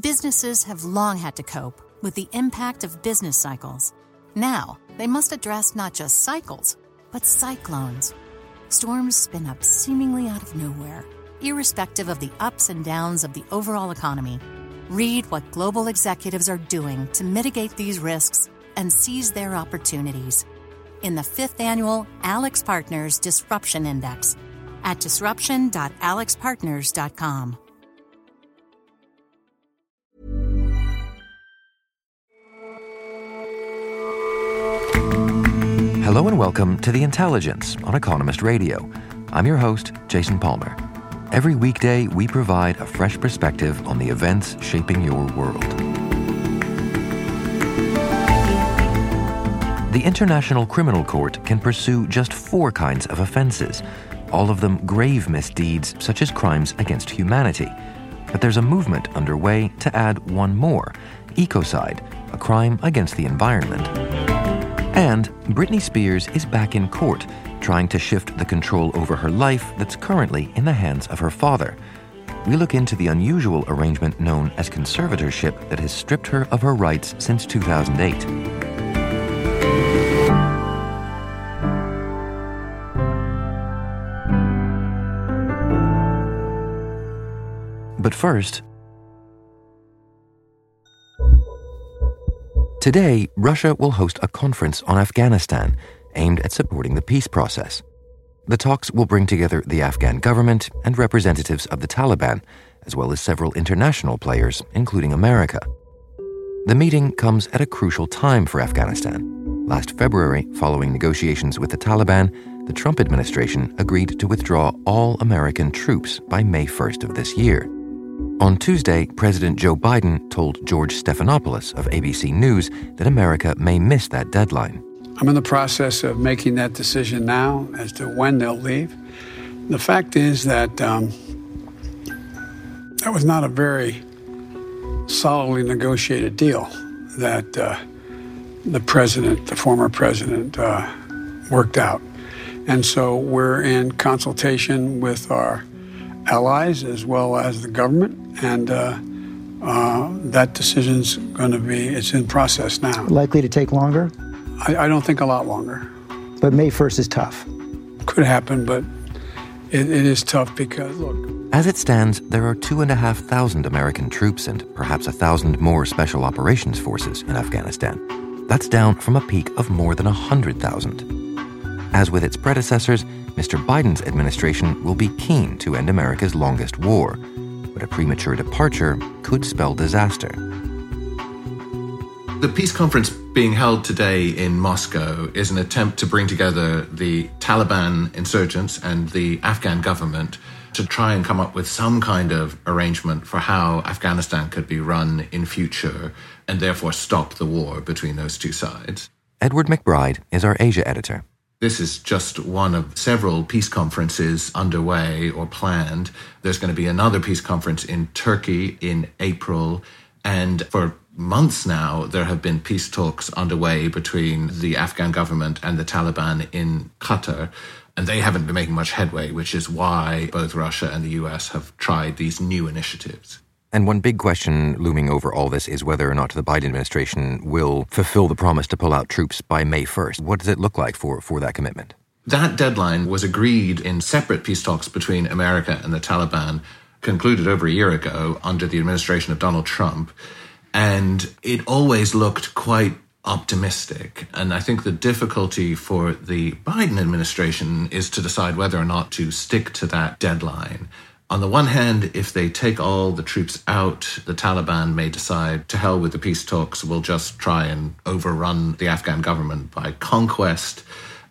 Businesses have long had to cope with the impact of business cycles. Now, they must address not just cycles, but cyclones. Storms spin up seemingly out of nowhere, irrespective of the ups and downs of the overall economy. Read what global executives are doing to mitigate these risks and seize their opportunities in the fifth annual AlixPartners Disruption Index at disruption.alixpartners.com. Hello and welcome to The Intelligence on Economist Radio. I'm your host, Jason Palmer. Every weekday, we provide a fresh perspective on the events shaping your world. The International Criminal Court can pursue just four kinds of offenses, all of them grave misdeeds such as crimes against humanity. But there's a movement underway to add one more ecocide, a crime against the environment. And Britney Spears is back in court, trying to shift the control over her life that's currently in the hands of her father. We look into the unusual arrangement known as conservatorship that has stripped her of her rights since 2008. But first, Today, Russia will host a conference on Afghanistan aimed at supporting the peace process. The talks will bring together the Afghan government and representatives of the Taliban, as well as several international players, including America. The meeting comes at a crucial time for Afghanistan. Last February, following negotiations with the Taliban, the Trump administration agreed to withdraw all American troops by May 1st of this year. On Tuesday, President Joe Biden told George Stephanopoulos of ABC News that America may miss that deadline. I'm in the process of making that decision now as to when they'll leave. The fact is that um, that was not a very solidly negotiated deal that uh, the president, the former president, uh, worked out. And so we're in consultation with our allies as well as the government and uh, uh, that decision's going to be it's in process now. Likely to take longer? I, I, don't think a lot longer. But May 1st is tough. Could happen, but it, it is tough because look. As it stands, there are two and a half thousand American troops and perhaps a thousand more special operations forces in Afghanistan. That's down from a peak of more than a hundred thousand. As with its predecessors, Mr. Biden's administration will be keen to end America's longest war but a premature departure could spell disaster. The peace conference being held today in Moscow is an attempt to bring together the Taliban insurgents and the Afghan government to try and come up with some kind of arrangement for how Afghanistan could be run in future and therefore stop the war between those two sides. Edward McBride is our Asia editor. This is just one of several peace conferences underway or planned. There's going to be another peace conference in Turkey in April. And for months now, there have been peace talks underway between the Afghan government and the Taliban in Qatar. And they haven't been making much headway, which is why both Russia and the US have tried these new initiatives. And one big question looming over all this is whether or not the Biden administration will fulfill the promise to pull out troops by May 1st. What does it look like for, for that commitment? That deadline was agreed in separate peace talks between America and the Taliban, concluded over a year ago under the administration of Donald Trump. And it always looked quite optimistic. And I think the difficulty for the Biden administration is to decide whether or not to stick to that deadline. On the one hand, if they take all the troops out, the Taliban may decide to hell with the peace talks, we'll just try and overrun the Afghan government by conquest.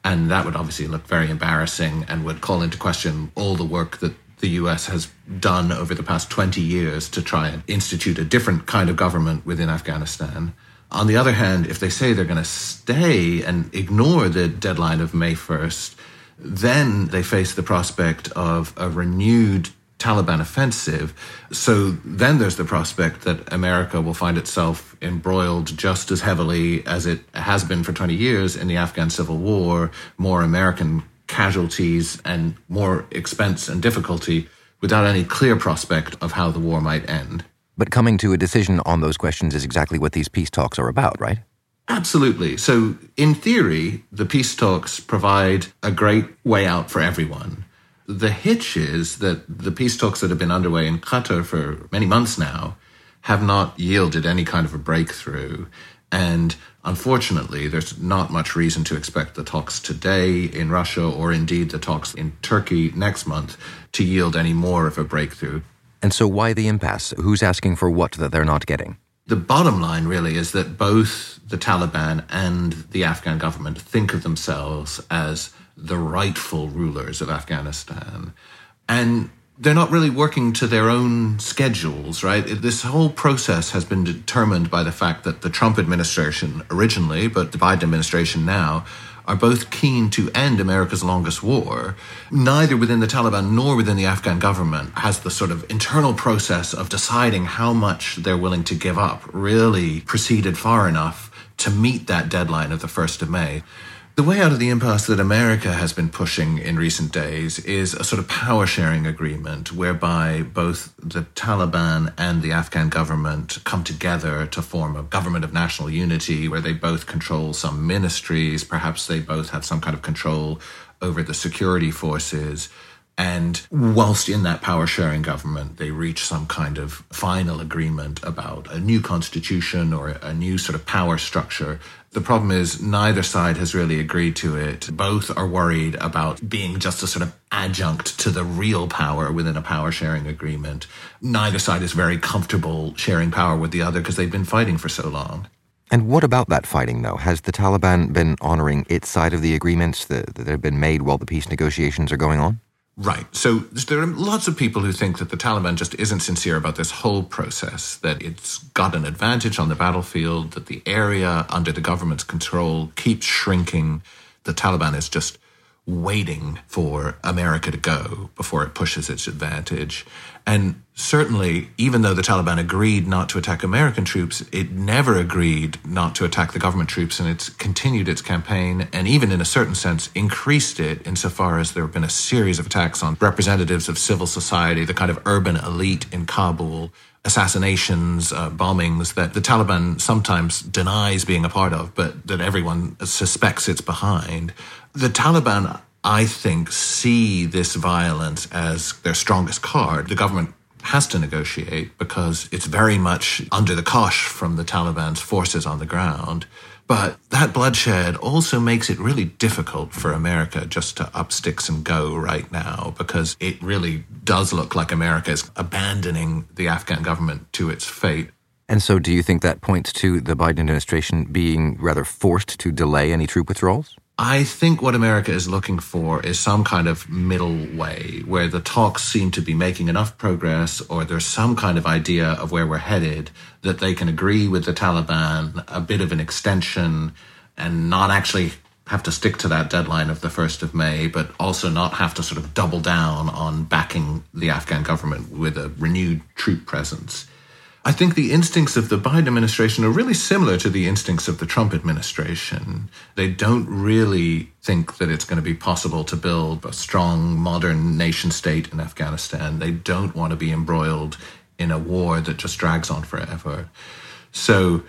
And that would obviously look very embarrassing and would call into question all the work that the US has done over the past 20 years to try and institute a different kind of government within Afghanistan. On the other hand, if they say they're going to stay and ignore the deadline of May 1st, then they face the prospect of a renewed Taliban offensive. So then there's the prospect that America will find itself embroiled just as heavily as it has been for 20 years in the Afghan civil war, more American casualties and more expense and difficulty without any clear prospect of how the war might end. But coming to a decision on those questions is exactly what these peace talks are about, right? Absolutely. So, in theory, the peace talks provide a great way out for everyone. The hitch is that the peace talks that have been underway in Qatar for many months now have not yielded any kind of a breakthrough. And unfortunately, there's not much reason to expect the talks today in Russia or indeed the talks in Turkey next month to yield any more of a breakthrough. And so, why the impasse? Who's asking for what that they're not getting? The bottom line really is that both the Taliban and the Afghan government think of themselves as the rightful rulers of Afghanistan. And they're not really working to their own schedules, right? This whole process has been determined by the fact that the Trump administration originally, but the Biden administration now, are both keen to end America's longest war. Neither within the Taliban nor within the Afghan government has the sort of internal process of deciding how much they're willing to give up really proceeded far enough to meet that deadline of the 1st of May. The way out of the impasse that America has been pushing in recent days is a sort of power sharing agreement whereby both the Taliban and the Afghan government come together to form a government of national unity where they both control some ministries, perhaps they both have some kind of control over the security forces. And whilst in that power sharing government, they reach some kind of final agreement about a new constitution or a new sort of power structure. The problem is neither side has really agreed to it. Both are worried about being just a sort of adjunct to the real power within a power sharing agreement. Neither side is very comfortable sharing power with the other because they've been fighting for so long. And what about that fighting, though? Has the Taliban been honoring its side of the agreements that, that have been made while the peace negotiations are going on? Right. So there are lots of people who think that the Taliban just isn't sincere about this whole process, that it's got an advantage on the battlefield, that the area under the government's control keeps shrinking. The Taliban is just waiting for America to go before it pushes its advantage. And certainly, even though the Taliban agreed not to attack American troops, it never agreed not to attack the government troops, and it's continued its campaign, and even in a certain sense, increased it insofar as there have been a series of attacks on representatives of civil society, the kind of urban elite in Kabul, assassinations, uh, bombings that the Taliban sometimes denies being a part of, but that everyone suspects it's behind. The Taliban I think, see this violence as their strongest card. The government has to negotiate because it's very much under the cosh from the Taliban's forces on the ground. But that bloodshed also makes it really difficult for America just to up sticks and go right now because it really does look like America is abandoning the Afghan government to its fate. And so, do you think that points to the Biden administration being rather forced to delay any troop withdrawals? I think what America is looking for is some kind of middle way where the talks seem to be making enough progress or there's some kind of idea of where we're headed that they can agree with the Taliban a bit of an extension and not actually have to stick to that deadline of the 1st of May, but also not have to sort of double down on backing the Afghan government with a renewed troop presence. I think the instincts of the Biden administration are really similar to the instincts of the Trump administration. They don't really think that it's going to be possible to build a strong, modern nation state in Afghanistan. They don't want to be embroiled in a war that just drags on forever. So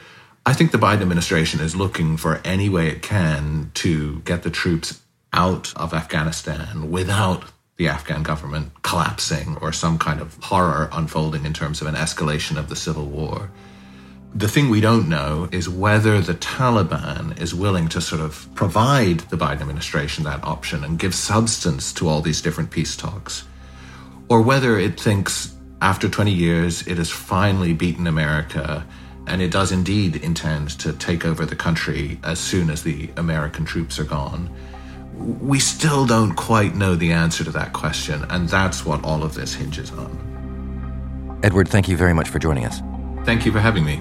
I think the Biden administration is looking for any way it can to get the troops out of Afghanistan without the Afghan government collapsing or some kind of horror unfolding in terms of an escalation of the civil war. The thing we don't know is whether the Taliban is willing to sort of provide the Biden administration that option and give substance to all these different peace talks, or whether it thinks after 20 years it has finally beaten America and it does indeed intend to take over the country as soon as the American troops are gone we still don't quite know the answer to that question, and that's what all of this hinges on. Edward, thank you very much for joining us. Thank you for having me.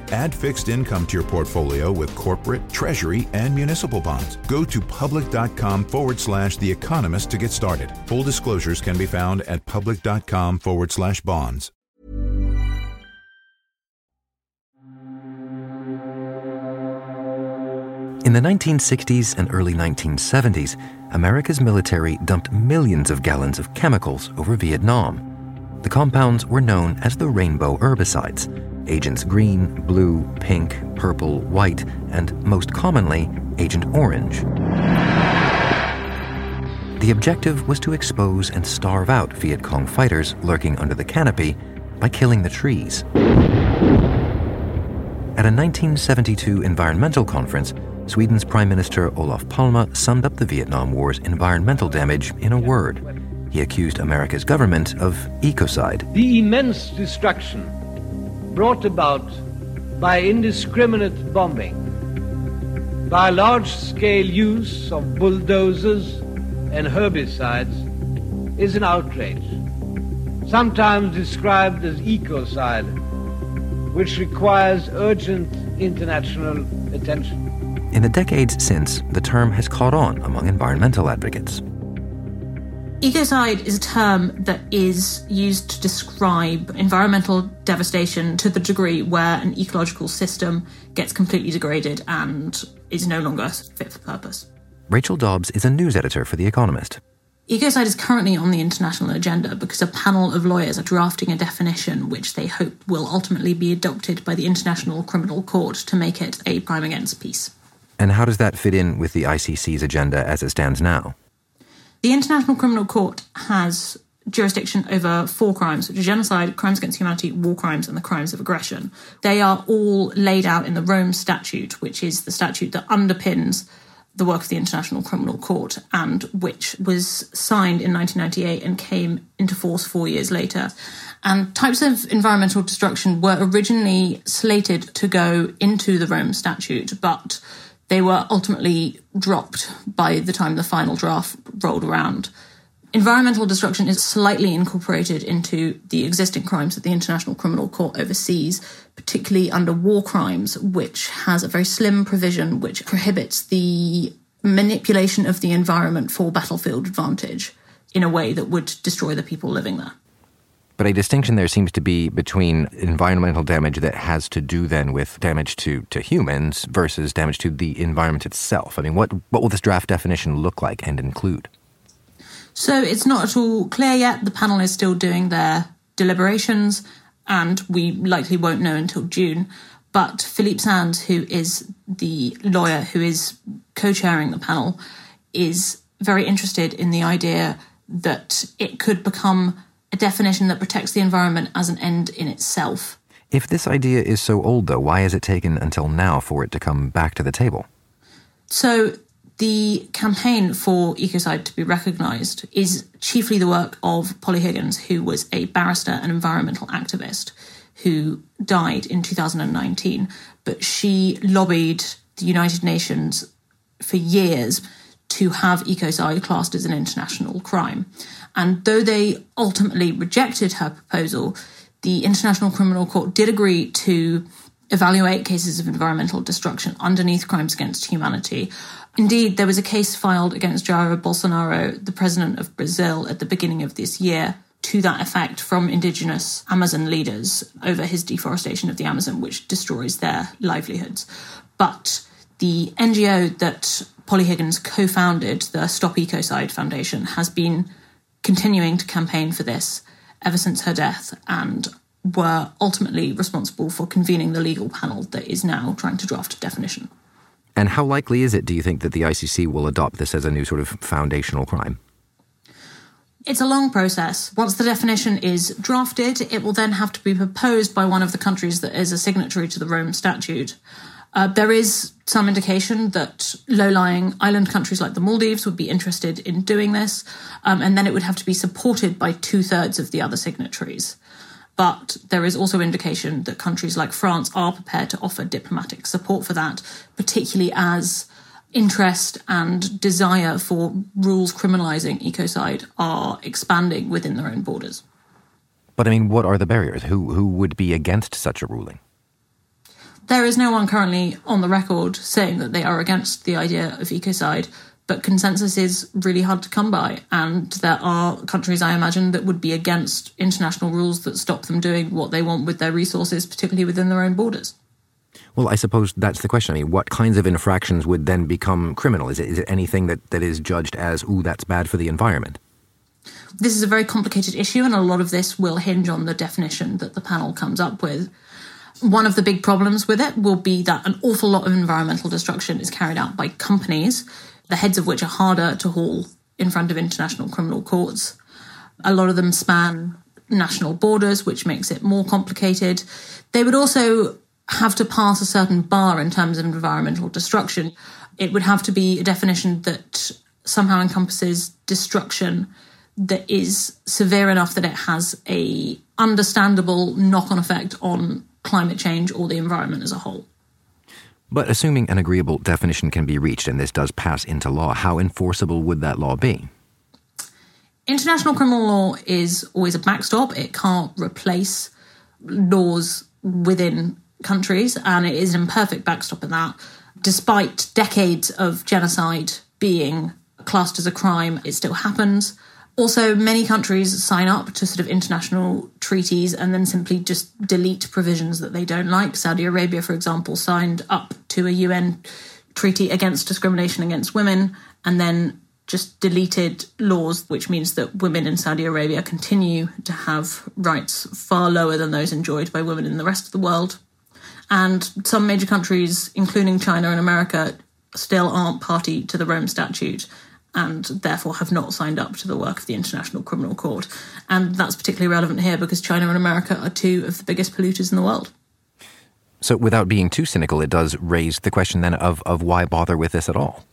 Add fixed income to your portfolio with corporate, treasury, and municipal bonds. Go to public.com forward slash The Economist to get started. Full disclosures can be found at public.com forward slash bonds. In the 1960s and early 1970s, America's military dumped millions of gallons of chemicals over Vietnam. The compounds were known as the rainbow herbicides Agents Green, Blue, Pink, Purple, White, and most commonly, Agent Orange. The objective was to expose and starve out Viet Cong fighters lurking under the canopy by killing the trees. At a 1972 environmental conference, Sweden's Prime Minister Olof Palme summed up the Vietnam War's environmental damage in a word. He accused America's government of ecocide. The immense destruction brought about by indiscriminate bombing, by large scale use of bulldozers and herbicides, is an outrage, sometimes described as ecocide, which requires urgent international attention. In the decades since, the term has caught on among environmental advocates. Ecocide is a term that is used to describe environmental devastation to the degree where an ecological system gets completely degraded and is no longer fit for purpose. Rachel Dobbs is a news editor for The Economist. Ecocide is currently on the international agenda because a panel of lawyers are drafting a definition which they hope will ultimately be adopted by the International Criminal Court to make it a crime against peace. And how does that fit in with the ICC's agenda as it stands now? The International Criminal Court has jurisdiction over four crimes, which are genocide, crimes against humanity, war crimes, and the crimes of aggression. They are all laid out in the Rome Statute, which is the statute that underpins the work of the International Criminal Court and which was signed in 1998 and came into force four years later. And types of environmental destruction were originally slated to go into the Rome Statute, but they were ultimately dropped by the time the final draft rolled around. Environmental destruction is slightly incorporated into the existing crimes that the International Criminal Court oversees, particularly under war crimes, which has a very slim provision which prohibits the manipulation of the environment for battlefield advantage in a way that would destroy the people living there. But a distinction there seems to be between environmental damage that has to do then with damage to, to humans versus damage to the environment itself. I mean, what, what will this draft definition look like and include? So it's not at all clear yet. The panel is still doing their deliberations, and we likely won't know until June. But Philippe Sands, who is the lawyer who is co chairing the panel, is very interested in the idea that it could become a definition that protects the environment as an end in itself. If this idea is so old, though, why has it taken until now for it to come back to the table? So, the campaign for ecocide to be recognised is chiefly the work of Polly Higgins, who was a barrister and environmental activist who died in 2019. But she lobbied the United Nations for years to have ecocide classed as an international crime. And though they ultimately rejected her proposal, the International Criminal Court did agree to evaluate cases of environmental destruction underneath crimes against humanity. Indeed, there was a case filed against Jair Bolsonaro, the president of Brazil, at the beginning of this year, to that effect from indigenous Amazon leaders over his deforestation of the Amazon, which destroys their livelihoods. But the NGO that Polly Higgins co founded, the Stop Ecocide Foundation, has been continuing to campaign for this ever since her death and were ultimately responsible for convening the legal panel that is now trying to draft a definition. And how likely is it, do you think, that the ICC will adopt this as a new sort of foundational crime? It's a long process. Once the definition is drafted, it will then have to be proposed by one of the countries that is a signatory to the Rome Statute. Uh, there is some indication that low lying island countries like the Maldives would be interested in doing this, um, and then it would have to be supported by two thirds of the other signatories. But there is also indication that countries like France are prepared to offer diplomatic support for that, particularly as interest and desire for rules criminalising ecocide are expanding within their own borders. But I mean, what are the barriers? Who, who would be against such a ruling? There is no one currently on the record saying that they are against the idea of ecocide, but consensus is really hard to come by. And there are countries, I imagine, that would be against international rules that stop them doing what they want with their resources, particularly within their own borders. Well, I suppose that's the question. I mean, what kinds of infractions would then become criminal? Is it, is it anything that, that is judged as, ooh, that's bad for the environment? This is a very complicated issue, and a lot of this will hinge on the definition that the panel comes up with. One of the big problems with it will be that an awful lot of environmental destruction is carried out by companies, the heads of which are harder to haul in front of international criminal courts. A lot of them span national borders, which makes it more complicated. They would also have to pass a certain bar in terms of environmental destruction. It would have to be a definition that somehow encompasses destruction that is severe enough that it has a understandable knock-on effect on climate change or the environment as a whole. But assuming an agreeable definition can be reached and this does pass into law, how enforceable would that law be? International criminal law is always a backstop. It can't replace laws within countries, and it is an imperfect backstop in that. Despite decades of genocide being classed as a crime, it still happens. Also, many countries sign up to sort of international treaties and then simply just delete provisions that they don't like. Saudi Arabia, for example, signed up to a UN treaty against discrimination against women and then just deleted laws, which means that women in Saudi Arabia continue to have rights far lower than those enjoyed by women in the rest of the world. And some major countries, including China and America, still aren't party to the Rome Statute and therefore have not signed up to the work of the International Criminal Court. And that's particularly relevant here because China and America are two of the biggest polluters in the world. So, without being too cynical, it does raise the question then of, of why bother with this at all?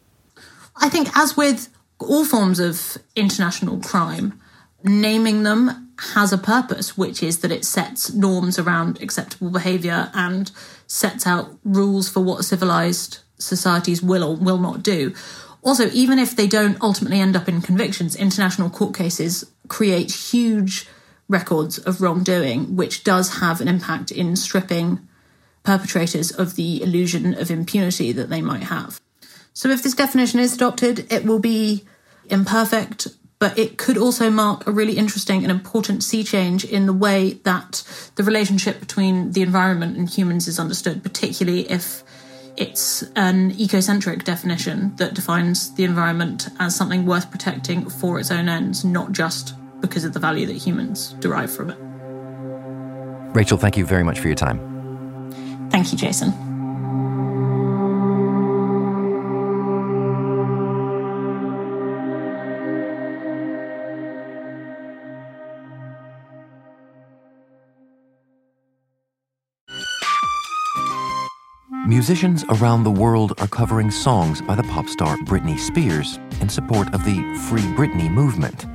I think, as with all forms of international crime, naming them has a purpose, which is that it sets norms around acceptable behaviour and sets out rules for what civilised societies will or will not do. Also, even if they don't ultimately end up in convictions, international court cases create huge records of wrongdoing, which does have an impact in stripping perpetrators of the illusion of impunity that they might have. So, if this definition is adopted, it will be imperfect, but it could also mark a really interesting and important sea change in the way that the relationship between the environment and humans is understood, particularly if it's an ecocentric definition that defines the environment as something worth protecting for its own ends, not just because of the value that humans derive from it. Rachel, thank you very much for your time. Thank you, Jason. Musicians around the world are covering songs by the pop star Britney Spears in support of the Free Britney movement.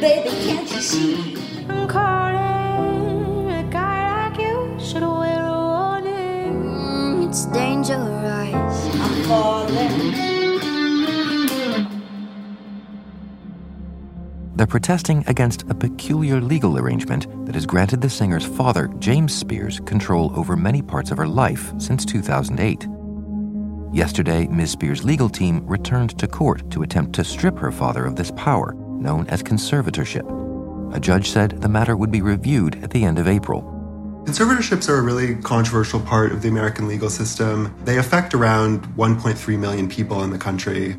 Baby, can't you see? I'm calling a guy like you should wear a warning. Mm, it's dangerous. I'm falling. They're protesting against a peculiar legal arrangement that has granted the singer's father, James Spears, control over many parts of her life since 2008. Yesterday, Ms. Spears' legal team returned to court to attempt to strip her father of this power, known as conservatorship. A judge said the matter would be reviewed at the end of April. Conservatorships are a really controversial part of the American legal system. They affect around 1.3 million people in the country.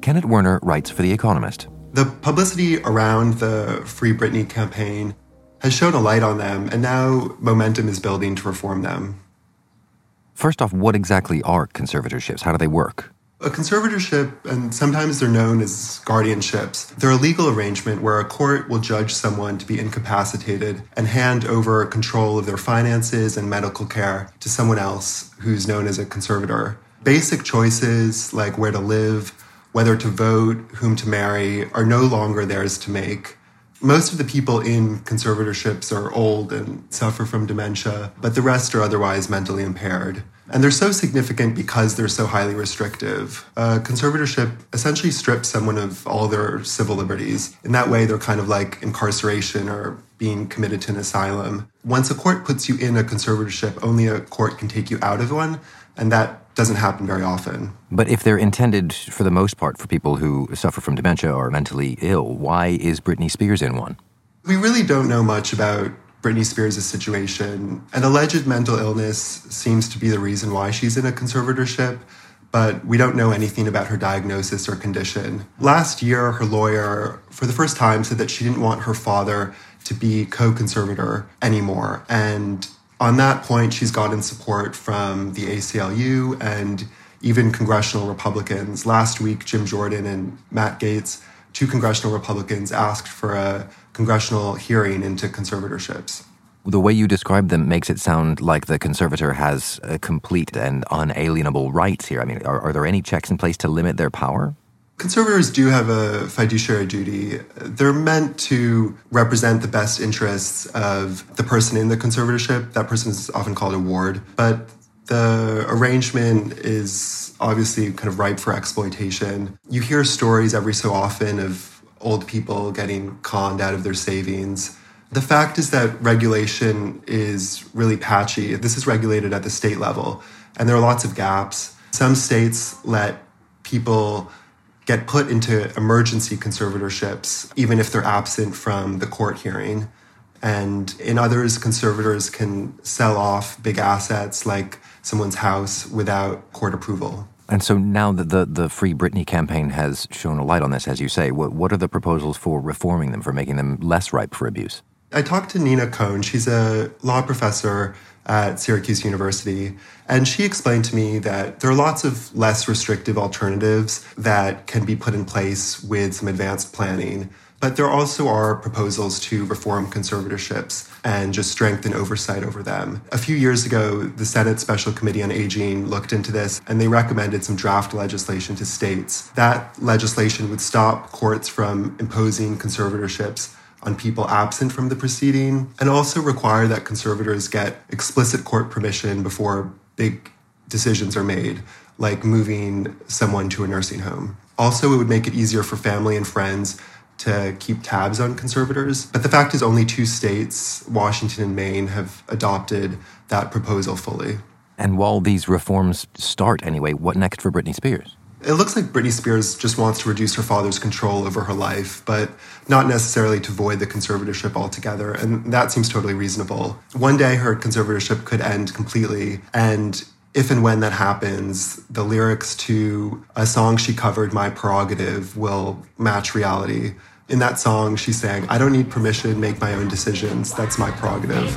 Kenneth Werner writes for The Economist. The publicity around the Free Britney campaign has shown a light on them, and now momentum is building to reform them. First off, what exactly are conservatorships? How do they work? A conservatorship, and sometimes they're known as guardianships, they're a legal arrangement where a court will judge someone to be incapacitated and hand over control of their finances and medical care to someone else who's known as a conservator. Basic choices like where to live, whether to vote, whom to marry, are no longer theirs to make. Most of the people in conservatorships are old and suffer from dementia, but the rest are otherwise mentally impaired. And they're so significant because they're so highly restrictive. A conservatorship essentially strips someone of all their civil liberties. In that way, they're kind of like incarceration or being committed to an asylum. Once a court puts you in a conservatorship, only a court can take you out of one, and that doesn't happen very often. But if they're intended, for the most part, for people who suffer from dementia or mentally ill, why is Britney Spears in one? We really don't know much about Britney Spears' situation. An alleged mental illness seems to be the reason why she's in a conservatorship, but we don't know anything about her diagnosis or condition. Last year, her lawyer, for the first time, said that she didn't want her father to be co conservator anymore. And on that point, she's gotten support from the ACLU and even congressional Republicans. Last week, Jim Jordan and Matt Gaetz, two congressional Republicans, asked for a congressional hearing into conservatorships. The way you describe them makes it sound like the conservator has a complete and unalienable rights here. I mean, are, are there any checks in place to limit their power? Conservators do have a fiduciary duty. They're meant to represent the best interests of the person in the conservatorship. That person is often called a ward. But the arrangement is obviously kind of ripe for exploitation. You hear stories every so often of old people getting conned out of their savings. The fact is that regulation is really patchy. This is regulated at the state level, and there are lots of gaps. Some states let people get put into emergency conservatorships, even if they're absent from the court hearing. And in others, conservators can sell off big assets like someone's house without court approval. And so now that the, the Free Britney campaign has shown a light on this, as you say, what, what are the proposals for reforming them, for making them less ripe for abuse? I talked to Nina Kohn. She's a law professor at Syracuse University. And she explained to me that there are lots of less restrictive alternatives that can be put in place with some advanced planning. But there also are proposals to reform conservatorships and just strengthen oversight over them. A few years ago, the Senate Special Committee on Aging looked into this and they recommended some draft legislation to states. That legislation would stop courts from imposing conservatorships on people absent from the proceeding and also require that conservators get explicit court permission before big decisions are made, like moving someone to a nursing home. Also, it would make it easier for family and friends to keep tabs on conservators. But the fact is, only two states, Washington and Maine, have adopted that proposal fully. And while these reforms start anyway, what next for Britney Spears? It looks like Britney Spears just wants to reduce her father's control over her life, but not necessarily to void the conservatorship altogether. And that seems totally reasonable. One day her conservatorship could end completely. And if and when that happens, the lyrics to a song she covered, My Prerogative, will match reality. In that song, she sang, I don't need permission, make my own decisions. That's my prerogative.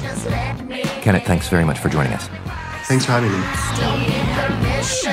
Kenneth, thanks very much for joining us. Thanks for having me.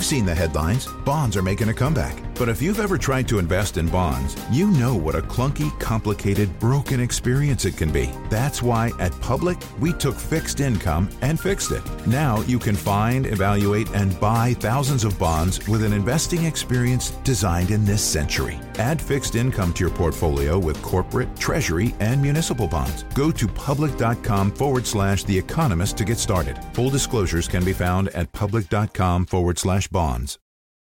You've seen the headlines. Bonds are making a comeback. But if you've ever tried to invest in bonds, you know what a clunky, complicated, broken experience it can be. That's why at Public, we took fixed income and fixed it. Now you can find, evaluate, and buy thousands of bonds with an investing experience designed in this century. Add fixed income to your portfolio with corporate, treasury, and municipal bonds. Go to public.com forward slash The Economist to get started. Full disclosures can be found at public.com forward slash bonds.